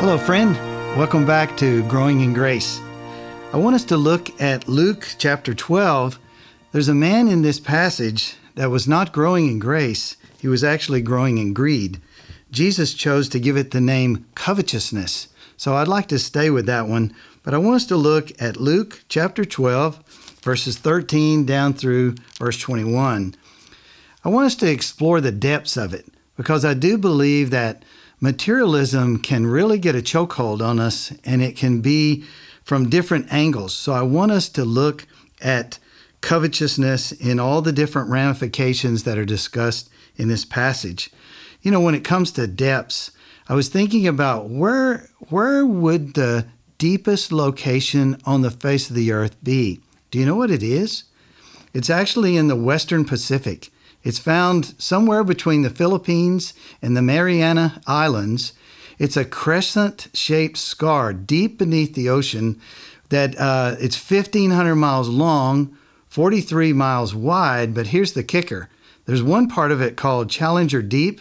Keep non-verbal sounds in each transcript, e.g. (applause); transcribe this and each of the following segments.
Hello, friend. Welcome back to Growing in Grace. I want us to look at Luke chapter 12. There's a man in this passage that was not growing in grace, he was actually growing in greed. Jesus chose to give it the name covetousness. So I'd like to stay with that one, but I want us to look at Luke chapter 12, verses 13 down through verse 21. I want us to explore the depths of it because I do believe that materialism can really get a chokehold on us and it can be from different angles. So I want us to look at covetousness in all the different ramifications that are discussed in this passage. You know, when it comes to depths, I was thinking about where where would the deepest location on the face of the earth be? Do you know what it is? It's actually in the western Pacific. It's found somewhere between the Philippines and the Mariana Islands. It's a crescent shaped scar deep beneath the ocean that uh, it's 1,500 miles long, 43 miles wide. But here's the kicker there's one part of it called Challenger Deep.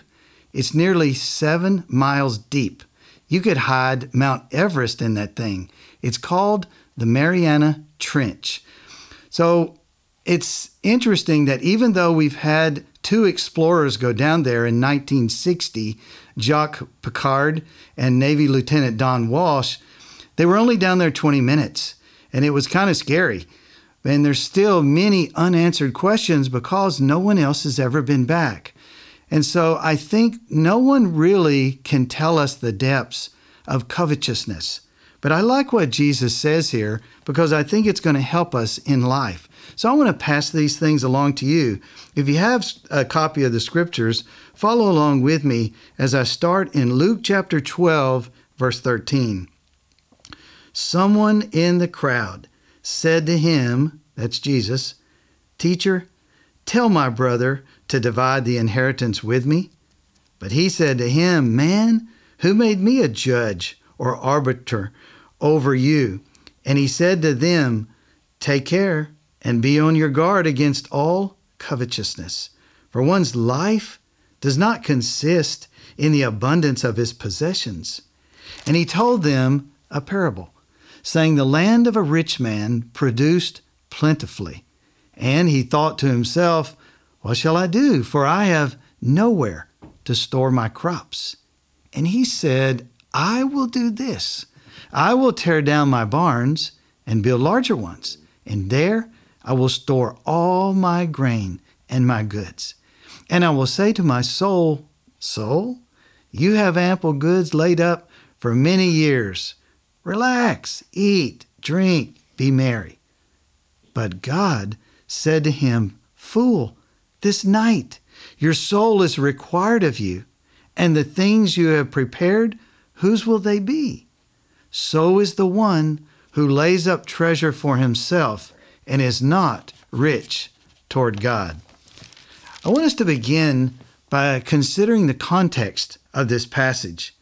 It's nearly seven miles deep. You could hide Mount Everest in that thing. It's called the Mariana Trench. So it's interesting that even though we've had two explorers go down there in 1960, Jacques Piccard and Navy Lieutenant Don Walsh, they were only down there 20 minutes, and it was kind of scary. And there's still many unanswered questions because no one else has ever been back. And so I think no one really can tell us the depths of covetousness. But I like what Jesus says here because I think it's going to help us in life. So I want to pass these things along to you. If you have a copy of the scriptures, follow along with me as I start in Luke chapter 12, verse 13. Someone in the crowd said to him, that's Jesus, Teacher, tell my brother to divide the inheritance with me. But he said to him, Man, who made me a judge or arbiter over you? And he said to them, Take care and be on your guard against all covetousness. For one's life does not consist in the abundance of his possessions. And he told them a parable, saying, The land of a rich man produced plentifully. And he thought to himself, What shall I do? For I have nowhere to store my crops. And he said, I will do this I will tear down my barns and build larger ones, and there I will store all my grain and my goods. And I will say to my soul, Soul, you have ample goods laid up for many years. Relax, eat, drink, be merry. But God said to him, Fool, this night your soul is required of you, and the things you have prepared, whose will they be? So is the one who lays up treasure for himself and is not rich toward God. I want us to begin by considering the context of this passage.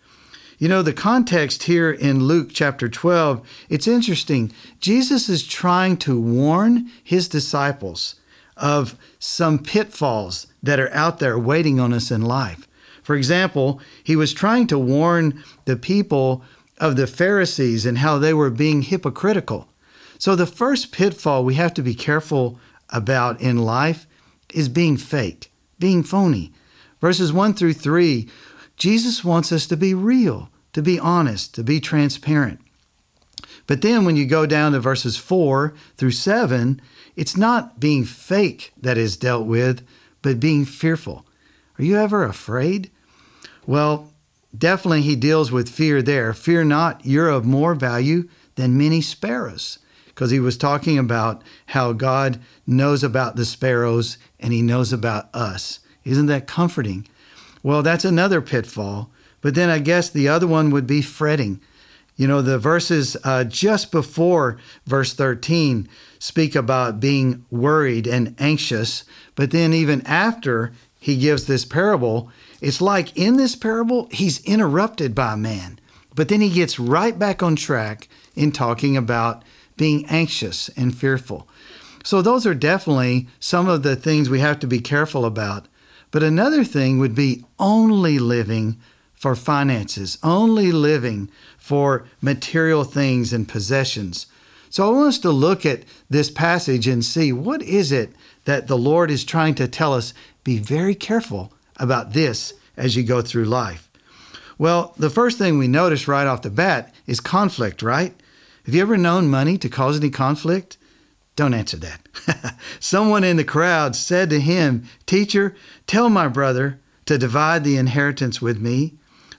You know, the context here in Luke chapter 12, it's interesting. Jesus is trying to warn his disciples of some pitfalls that are out there waiting on us in life. For example, he was trying to warn the people of the Pharisees and how they were being hypocritical. So, the first pitfall we have to be careful about in life is being fake, being phony. Verses 1 through 3, Jesus wants us to be real, to be honest, to be transparent. But then when you go down to verses 4 through 7, it's not being fake that is dealt with, but being fearful. Are you ever afraid? Well, definitely he deals with fear there. Fear not, you're of more value than many sparrows because he was talking about how God knows about the sparrows and he knows about us. Isn't that comforting? Well, that's another pitfall. But then I guess the other one would be fretting. You know, the verses uh, just before verse 13 speak about being worried and anxious. But then, even after he gives this parable, it's like in this parable, he's interrupted by a man. But then he gets right back on track in talking about being anxious and fearful. So, those are definitely some of the things we have to be careful about. But another thing would be only living for finances, only living for material things and possessions. So I want us to look at this passage and see what is it that the Lord is trying to tell us. Be very careful about this as you go through life. Well, the first thing we notice right off the bat is conflict, right? Have you ever known money to cause any conflict? Don't answer that. (laughs) Someone in the crowd said to him, Teacher, tell my brother to divide the inheritance with me.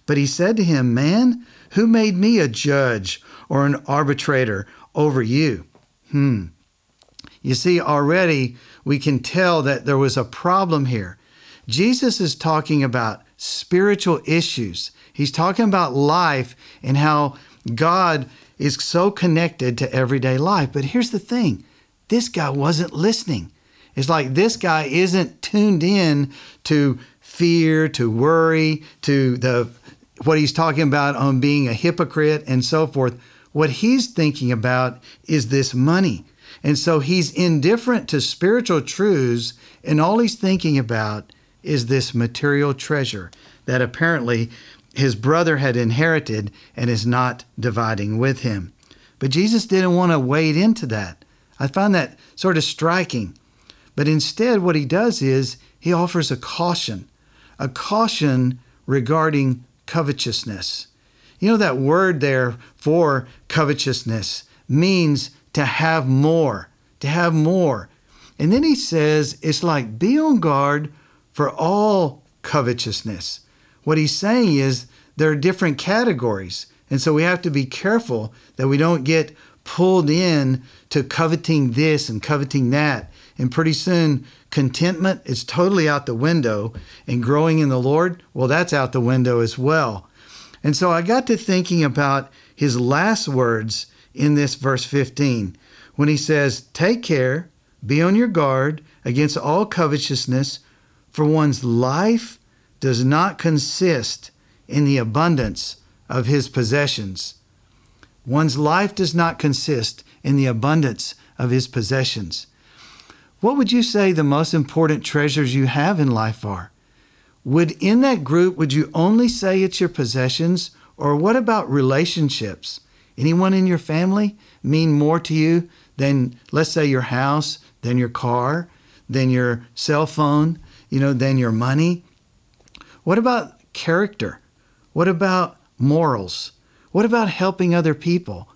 But he said to him, Man, who made me a judge or an arbitrator over you? Hmm. You see, already we can tell that there was a problem here. Jesus is talking about spiritual issues. He's talking about life and how God is so connected to everyday life. But here's the thing this guy wasn't listening. It's like this guy isn't tuned in to fear, to worry, to the what he's talking about on being a hypocrite and so forth. What he's thinking about is this money. And so he's indifferent to spiritual truths, and all he's thinking about is this material treasure that apparently his brother had inherited and is not dividing with him. But Jesus didn't want to wade into that. I find that sort of striking. But instead, what he does is he offers a caution, a caution regarding covetousness. You know, that word there for covetousness means to have more, to have more. And then he says it's like be on guard for all covetousness. What he's saying is there are different categories. And so we have to be careful that we don't get pulled in to coveting this and coveting that. And pretty soon, contentment is totally out the window, and growing in the Lord, well, that's out the window as well. And so I got to thinking about his last words in this verse 15 when he says, Take care, be on your guard against all covetousness, for one's life does not consist in the abundance of his possessions. One's life does not consist in the abundance of his possessions. What would you say the most important treasures you have in life are? Would in that group would you only say it's your possessions or what about relationships? Anyone in your family mean more to you than let's say your house, than your car, than your cell phone, you know, than your money? What about character? What about morals? What about helping other people?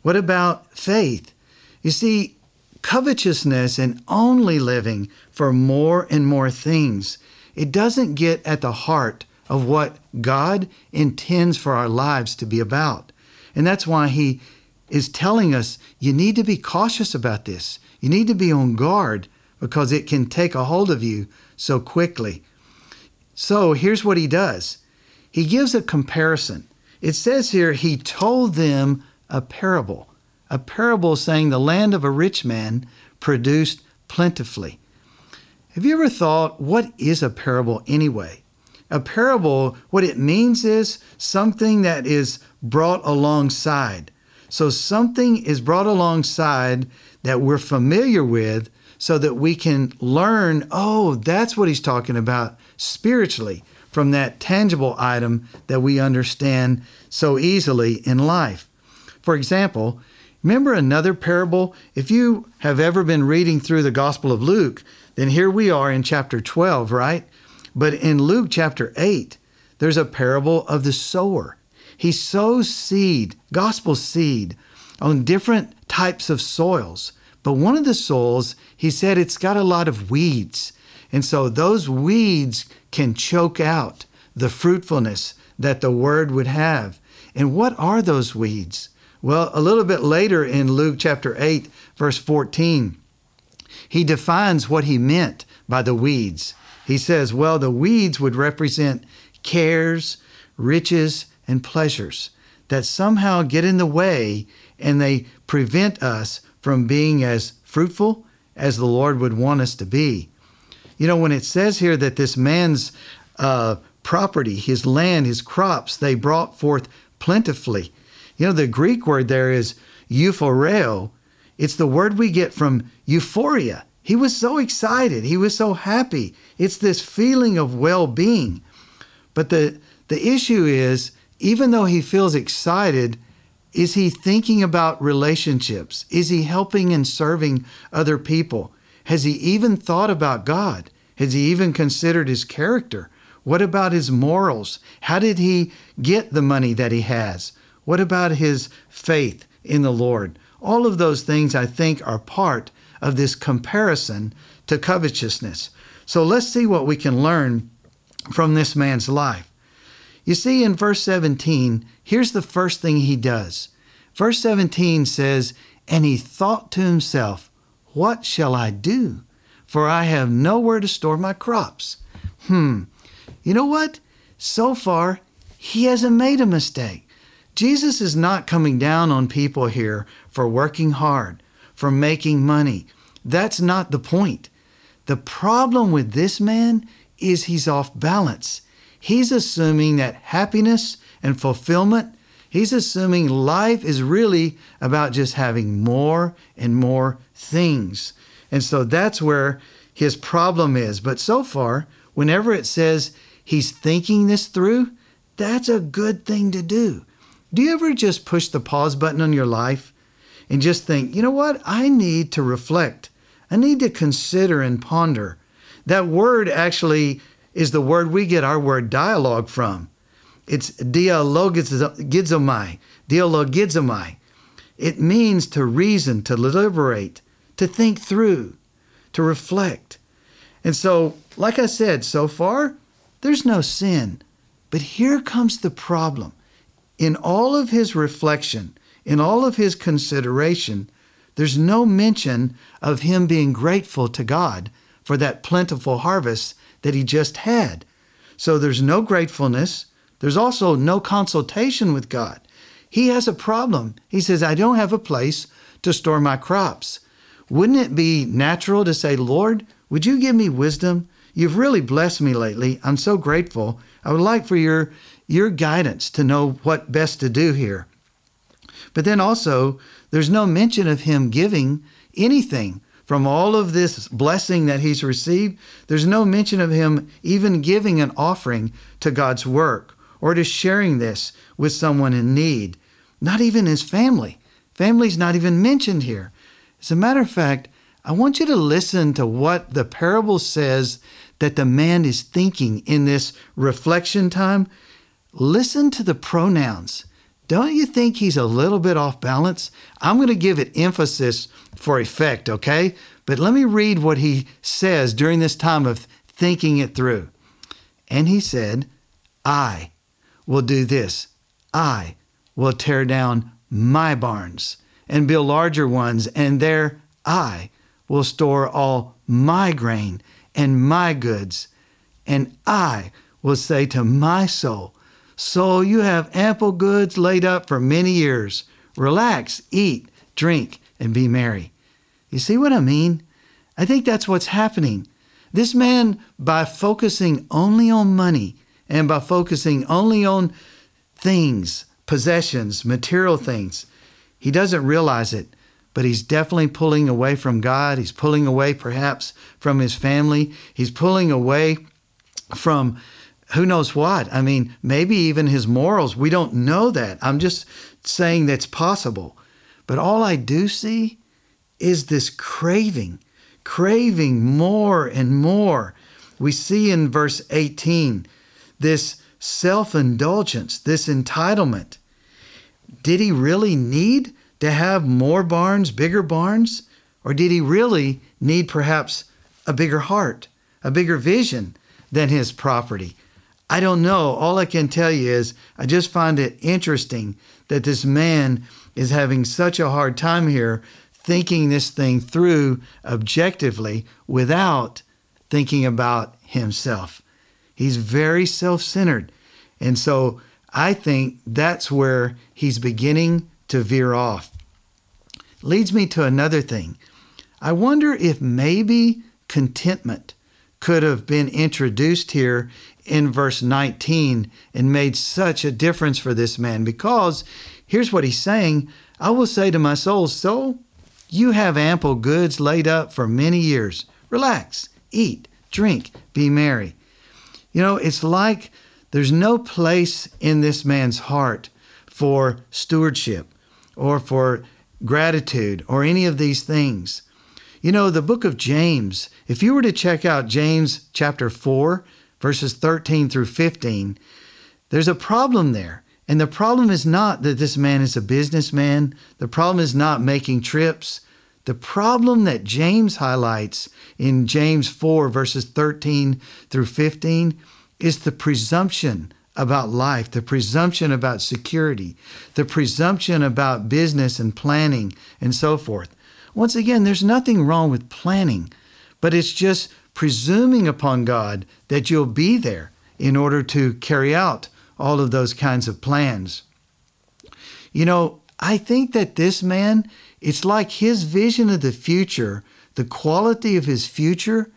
What about faith? You see, covetousness and only living for more and more things, it doesn't get at the heart of what God intends for our lives to be about. And that's why He is telling us you need to be cautious about this. You need to be on guard because it can take a hold of you so quickly. So here's what He does He gives a comparison. It says here, He told them a parable a parable saying the land of a rich man produced plentifully. Have you ever thought, what is a parable anyway? A parable, what it means is something that is brought alongside. So something is brought alongside that we're familiar with so that we can learn, oh, that's what he's talking about spiritually from that tangible item that we understand so easily in life. For example, Remember another parable? If you have ever been reading through the Gospel of Luke, then here we are in chapter 12, right? But in Luke chapter 8, there's a parable of the sower. He sows seed, gospel seed, on different types of soils. But one of the soils, he said it's got a lot of weeds. And so those weeds can choke out the fruitfulness that the word would have. And what are those weeds? Well, a little bit later in Luke chapter 8, verse 14, he defines what he meant by the weeds. He says, well, the weeds would represent cares, riches, and pleasures that somehow get in the way and they prevent us from being as fruitful as the Lord would want us to be. You know, when it says here that this man's uh, property, his land, his crops, they brought forth plentifully. You know, the Greek word there is euphoreo. It's the word we get from euphoria. He was so excited. He was so happy. It's this feeling of well being. But the, the issue is, even though he feels excited, is he thinking about relationships? Is he helping and serving other people? Has he even thought about God? Has he even considered his character? What about his morals? How did he get the money that he has? What about his faith in the Lord? All of those things, I think, are part of this comparison to covetousness. So let's see what we can learn from this man's life. You see, in verse 17, here's the first thing he does. Verse 17 says, And he thought to himself, What shall I do? For I have nowhere to store my crops. Hmm, you know what? So far, he hasn't made a mistake. Jesus is not coming down on people here for working hard, for making money. That's not the point. The problem with this man is he's off balance. He's assuming that happiness and fulfillment, he's assuming life is really about just having more and more things. And so that's where his problem is. But so far, whenever it says he's thinking this through, that's a good thing to do. Do you ever just push the pause button on your life and just think, you know what? I need to reflect. I need to consider and ponder. That word actually is the word we get our word dialogue from. It's dialogizomai, dialogizomai. It means to reason, to deliberate, to think through, to reflect. And so, like I said, so far, there's no sin. But here comes the problem. In all of his reflection, in all of his consideration, there's no mention of him being grateful to God for that plentiful harvest that he just had. So there's no gratefulness. There's also no consultation with God. He has a problem. He says, I don't have a place to store my crops. Wouldn't it be natural to say, Lord, would you give me wisdom? You've really blessed me lately. I'm so grateful. I would like for your your guidance to know what best to do here. But then also, there's no mention of him giving anything from all of this blessing that he's received. There's no mention of him even giving an offering to God's work or to sharing this with someone in need, not even his family. Family's not even mentioned here. As a matter of fact, I want you to listen to what the parable says that the man is thinking in this reflection time. Listen to the pronouns. Don't you think he's a little bit off balance? I'm going to give it emphasis for effect, okay? But let me read what he says during this time of thinking it through. And he said, I will do this. I will tear down my barns and build larger ones, and there I will store all my grain and my goods. And I will say to my soul, Soul, you have ample goods laid up for many years. Relax, eat, drink, and be merry. You see what I mean? I think that's what's happening. This man, by focusing only on money and by focusing only on things, possessions, material things, he doesn't realize it but he's definitely pulling away from God. He's pulling away perhaps from his family. He's pulling away from who knows what. I mean, maybe even his morals. We don't know that. I'm just saying that's possible. But all I do see is this craving, craving more and more. We see in verse 18 this self indulgence, this entitlement. Did he really need to have more barns, bigger barns? Or did he really need perhaps a bigger heart, a bigger vision than his property? I don't know. All I can tell you is I just find it interesting that this man is having such a hard time here thinking this thing through objectively without thinking about himself. He's very self centered. And so I think that's where he's beginning to veer off. Leads me to another thing. I wonder if maybe contentment could have been introduced here in verse 19 and made such a difference for this man because here's what he's saying I will say to my soul, Soul, you have ample goods laid up for many years. Relax, eat, drink, be merry. You know, it's like there's no place in this man's heart for stewardship or for gratitude or any of these things. You know, the book of James, if you were to check out James chapter 4, verses 13 through 15, there's a problem there. And the problem is not that this man is a businessman, the problem is not making trips. The problem that James highlights in James 4, verses 13 through 15, is the presumption about life, the presumption about security, the presumption about business and planning and so forth. Once again, there's nothing wrong with planning, but it's just presuming upon God that you'll be there in order to carry out all of those kinds of plans. You know, I think that this man, it's like his vision of the future, the quality of his future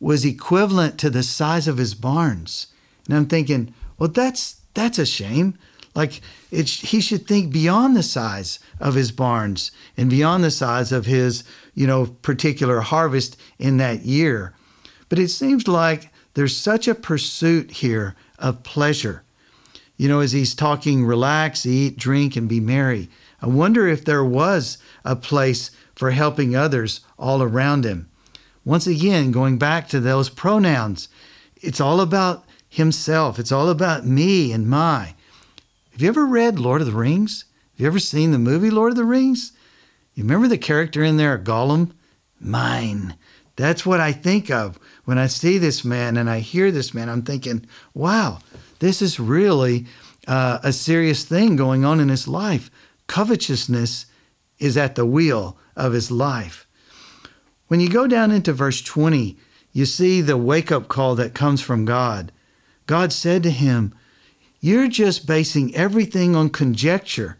was equivalent to the size of his barns. And I'm thinking, well, that's that's a shame. Like he should think beyond the size of his barns and beyond the size of his, you know, particular harvest in that year. But it seems like there's such a pursuit here of pleasure. You know, as he's talking, relax, eat, drink, and be merry. I wonder if there was a place for helping others all around him. Once again, going back to those pronouns, it's all about himself. It's all about me and my. Have you ever read Lord of the Rings? Have you ever seen the movie Lord of the Rings? You remember the character in there, Gollum? Mine. That's what I think of when I see this man and I hear this man. I'm thinking, wow, this is really uh, a serious thing going on in his life. Covetousness is at the wheel of his life. When you go down into verse 20, you see the wake up call that comes from God. God said to him, you're just basing everything on conjecture.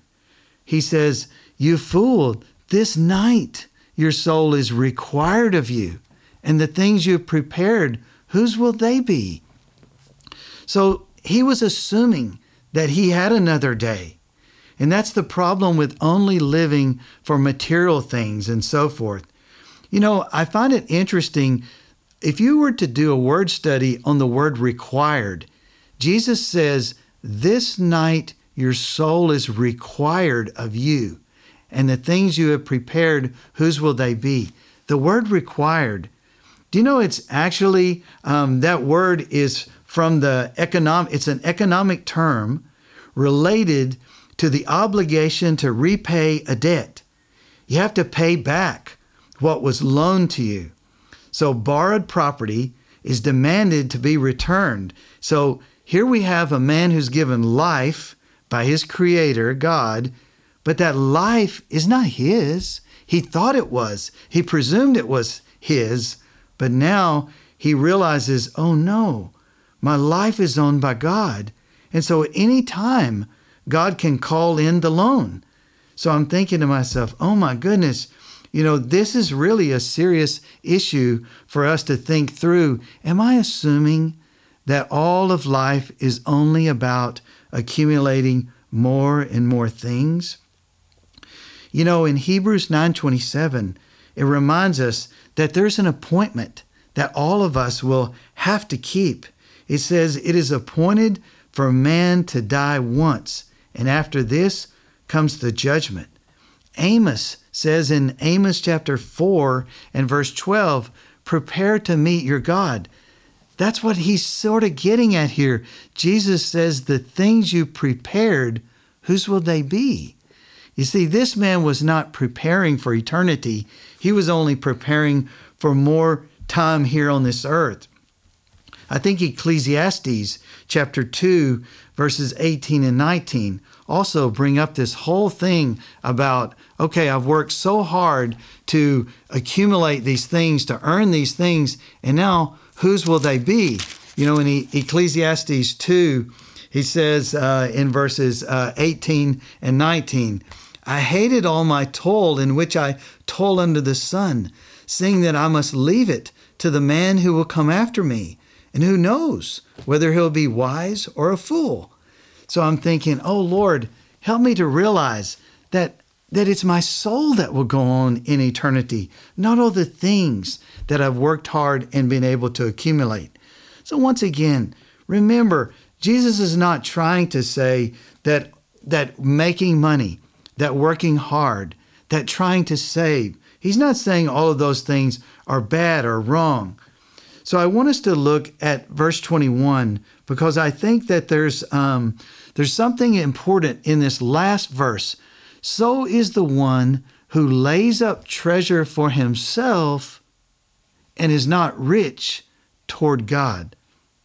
He says, You fool, this night your soul is required of you, and the things you've prepared, whose will they be? So he was assuming that he had another day. And that's the problem with only living for material things and so forth. You know, I find it interesting. If you were to do a word study on the word required, Jesus says, this night your soul is required of you, and the things you have prepared, whose will they be? The word required. Do you know it's actually um, that word is from the economic? It's an economic term related to the obligation to repay a debt. You have to pay back what was loaned to you. So borrowed property is demanded to be returned. So here we have a man who's given life by his creator, God, but that life is not his. He thought it was, he presumed it was his, but now he realizes, oh no, my life is owned by God. And so at any time, God can call in the loan. So I'm thinking to myself, oh my goodness, you know, this is really a serious issue for us to think through. Am I assuming that all of life is only about accumulating more and more things? You know, in Hebrews 9:27, it reminds us that there's an appointment that all of us will have to keep. It says it is appointed for man to die once, and after this comes the judgment. Amos says in Amos chapter 4 and verse 12, prepare to meet your God. That's what he's sort of getting at here. Jesus says, The things you prepared, whose will they be? You see, this man was not preparing for eternity, he was only preparing for more time here on this earth. I think Ecclesiastes chapter 2, verses 18 and 19 also bring up this whole thing about okay, I've worked so hard to accumulate these things, to earn these things, and now whose will they be? You know, in Ecclesiastes 2, he says uh, in verses uh, 18 and 19, I hated all my toil in which I toil under the sun, seeing that I must leave it to the man who will come after me. And who knows whether he'll be wise or a fool? So I'm thinking, oh Lord, help me to realize that that it's my soul that will go on in eternity, not all the things that I've worked hard and been able to accumulate. So once again, remember, Jesus is not trying to say that that making money, that working hard, that trying to save, he's not saying all of those things are bad or wrong. So I want us to look at verse 21 because I think that there's um, there's something important in this last verse so is the one who lays up treasure for himself and is not rich toward God.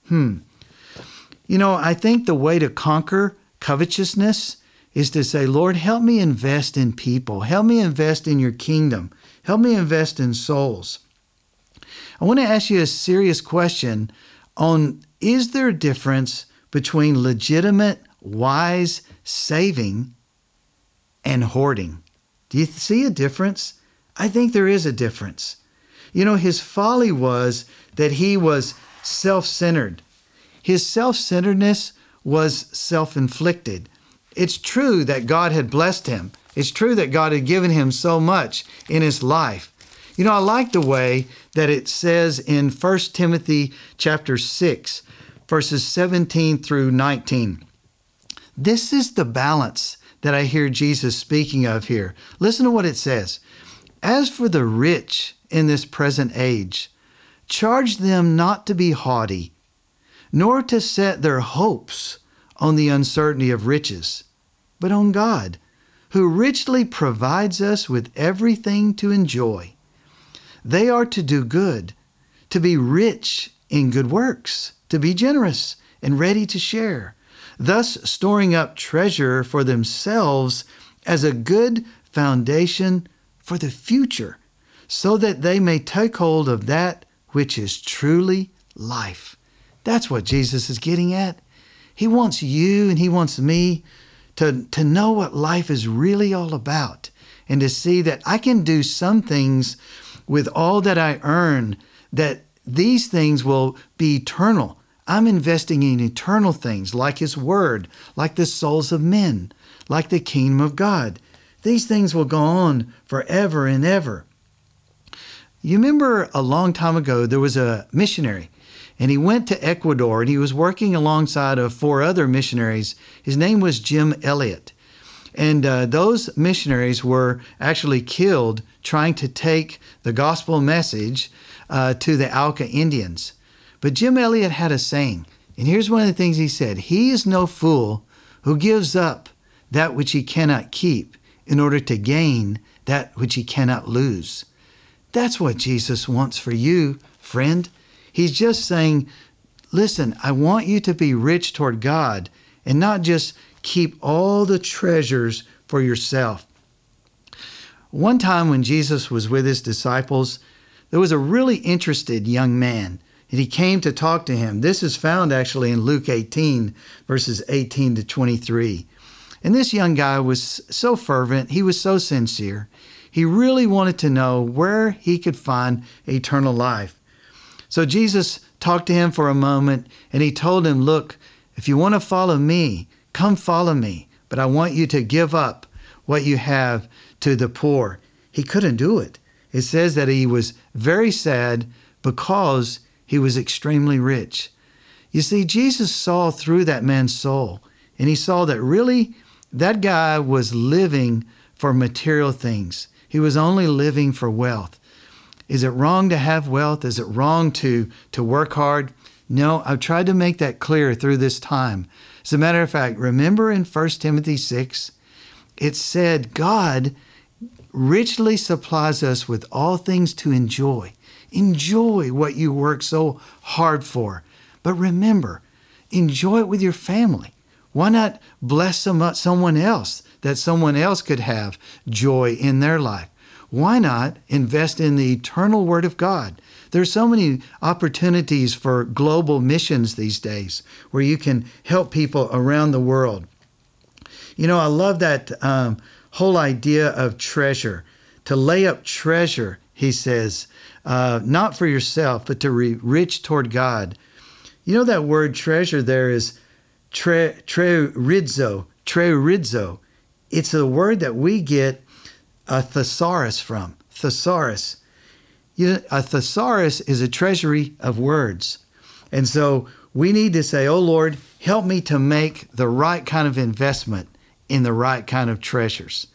Hmm. You know, I think the way to conquer covetousness is to say, Lord, help me invest in people. Help me invest in your kingdom. Help me invest in souls. I want to ask you a serious question on is there a difference between legitimate, wise saving and hoarding. Do you see a difference? I think there is a difference. You know, his folly was that he was self centered. His self centeredness was self inflicted. It's true that God had blessed him. It's true that God had given him so much in his life. You know, I like the way that it says in 1 Timothy chapter 6, verses 17 through 19. This is the balance that I hear Jesus speaking of here. Listen to what it says As for the rich in this present age, charge them not to be haughty, nor to set their hopes on the uncertainty of riches, but on God, who richly provides us with everything to enjoy. They are to do good, to be rich in good works, to be generous and ready to share thus storing up treasure for themselves as a good foundation for the future, so that they may take hold of that which is truly life. That's what Jesus is getting at. He wants you and He wants me to, to know what life is really all about and to see that I can do some things with all that I earn, that these things will be eternal I'm investing in eternal things like His Word, like the souls of men, like the kingdom of God. These things will go on forever and ever. You remember a long time ago, there was a missionary, and he went to Ecuador and he was working alongside of four other missionaries. His name was Jim Elliot. And uh, those missionaries were actually killed trying to take the gospel message uh, to the Auca Indians. But Jim Elliot had a saying, and here's one of the things he said He is no fool who gives up that which he cannot keep in order to gain that which he cannot lose. That's what Jesus wants for you, friend. He's just saying, Listen, I want you to be rich toward God and not just keep all the treasures for yourself. One time when Jesus was with his disciples, there was a really interested young man and he came to talk to him. This is found actually in Luke 18, verses 18 to 23. And this young guy was so fervent, he was so sincere. He really wanted to know where he could find eternal life. So Jesus talked to him for a moment and he told him, Look, if you want to follow me, come follow me, but I want you to give up what you have to the poor. He couldn't do it. It says that he was very sad because he was extremely rich. You see, Jesus saw through that man's soul, and he saw that really that guy was living for material things. He was only living for wealth. Is it wrong to have wealth? Is it wrong to, to work hard? No, I've tried to make that clear through this time. As a matter of fact, remember in 1 Timothy 6, it said God richly supplies us with all things to enjoy. Enjoy what you work so hard for. But remember, enjoy it with your family. Why not bless some, someone else that someone else could have joy in their life? Why not invest in the eternal Word of God? There's so many opportunities for global missions these days where you can help people around the world. You know, I love that um, whole idea of treasure. To lay up treasure, he says, uh, not for yourself, but to be rich toward God. You know that word treasure there is tre, treurizo, treurizo. It's a word that we get a thesaurus from. Thesaurus. You a thesaurus is a treasury of words. And so we need to say, Oh Lord, help me to make the right kind of investment in the right kind of treasures.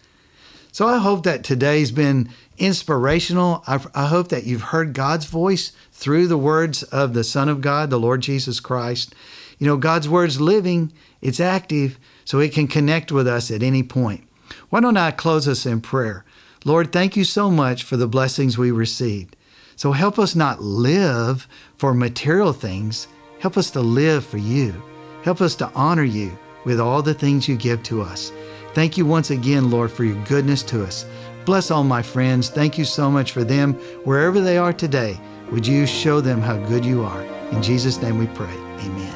So I hope that today's been inspirational. I, I, hope that you've heard God's voice through the words of the Son of God, the Lord Jesus Christ. You know, God's word's living, it's active, so it can connect with us at any point. Why don't I close us in prayer? Lord, thank you so much for the blessings we received. So help us not live for material things. Help us to live for you. Help us to honor you with all the things you give to us. Thank you once again, Lord, for your goodness to us. Bless all my friends. Thank you so much for them. Wherever they are today, would you show them how good you are? In Jesus' name we pray. Amen.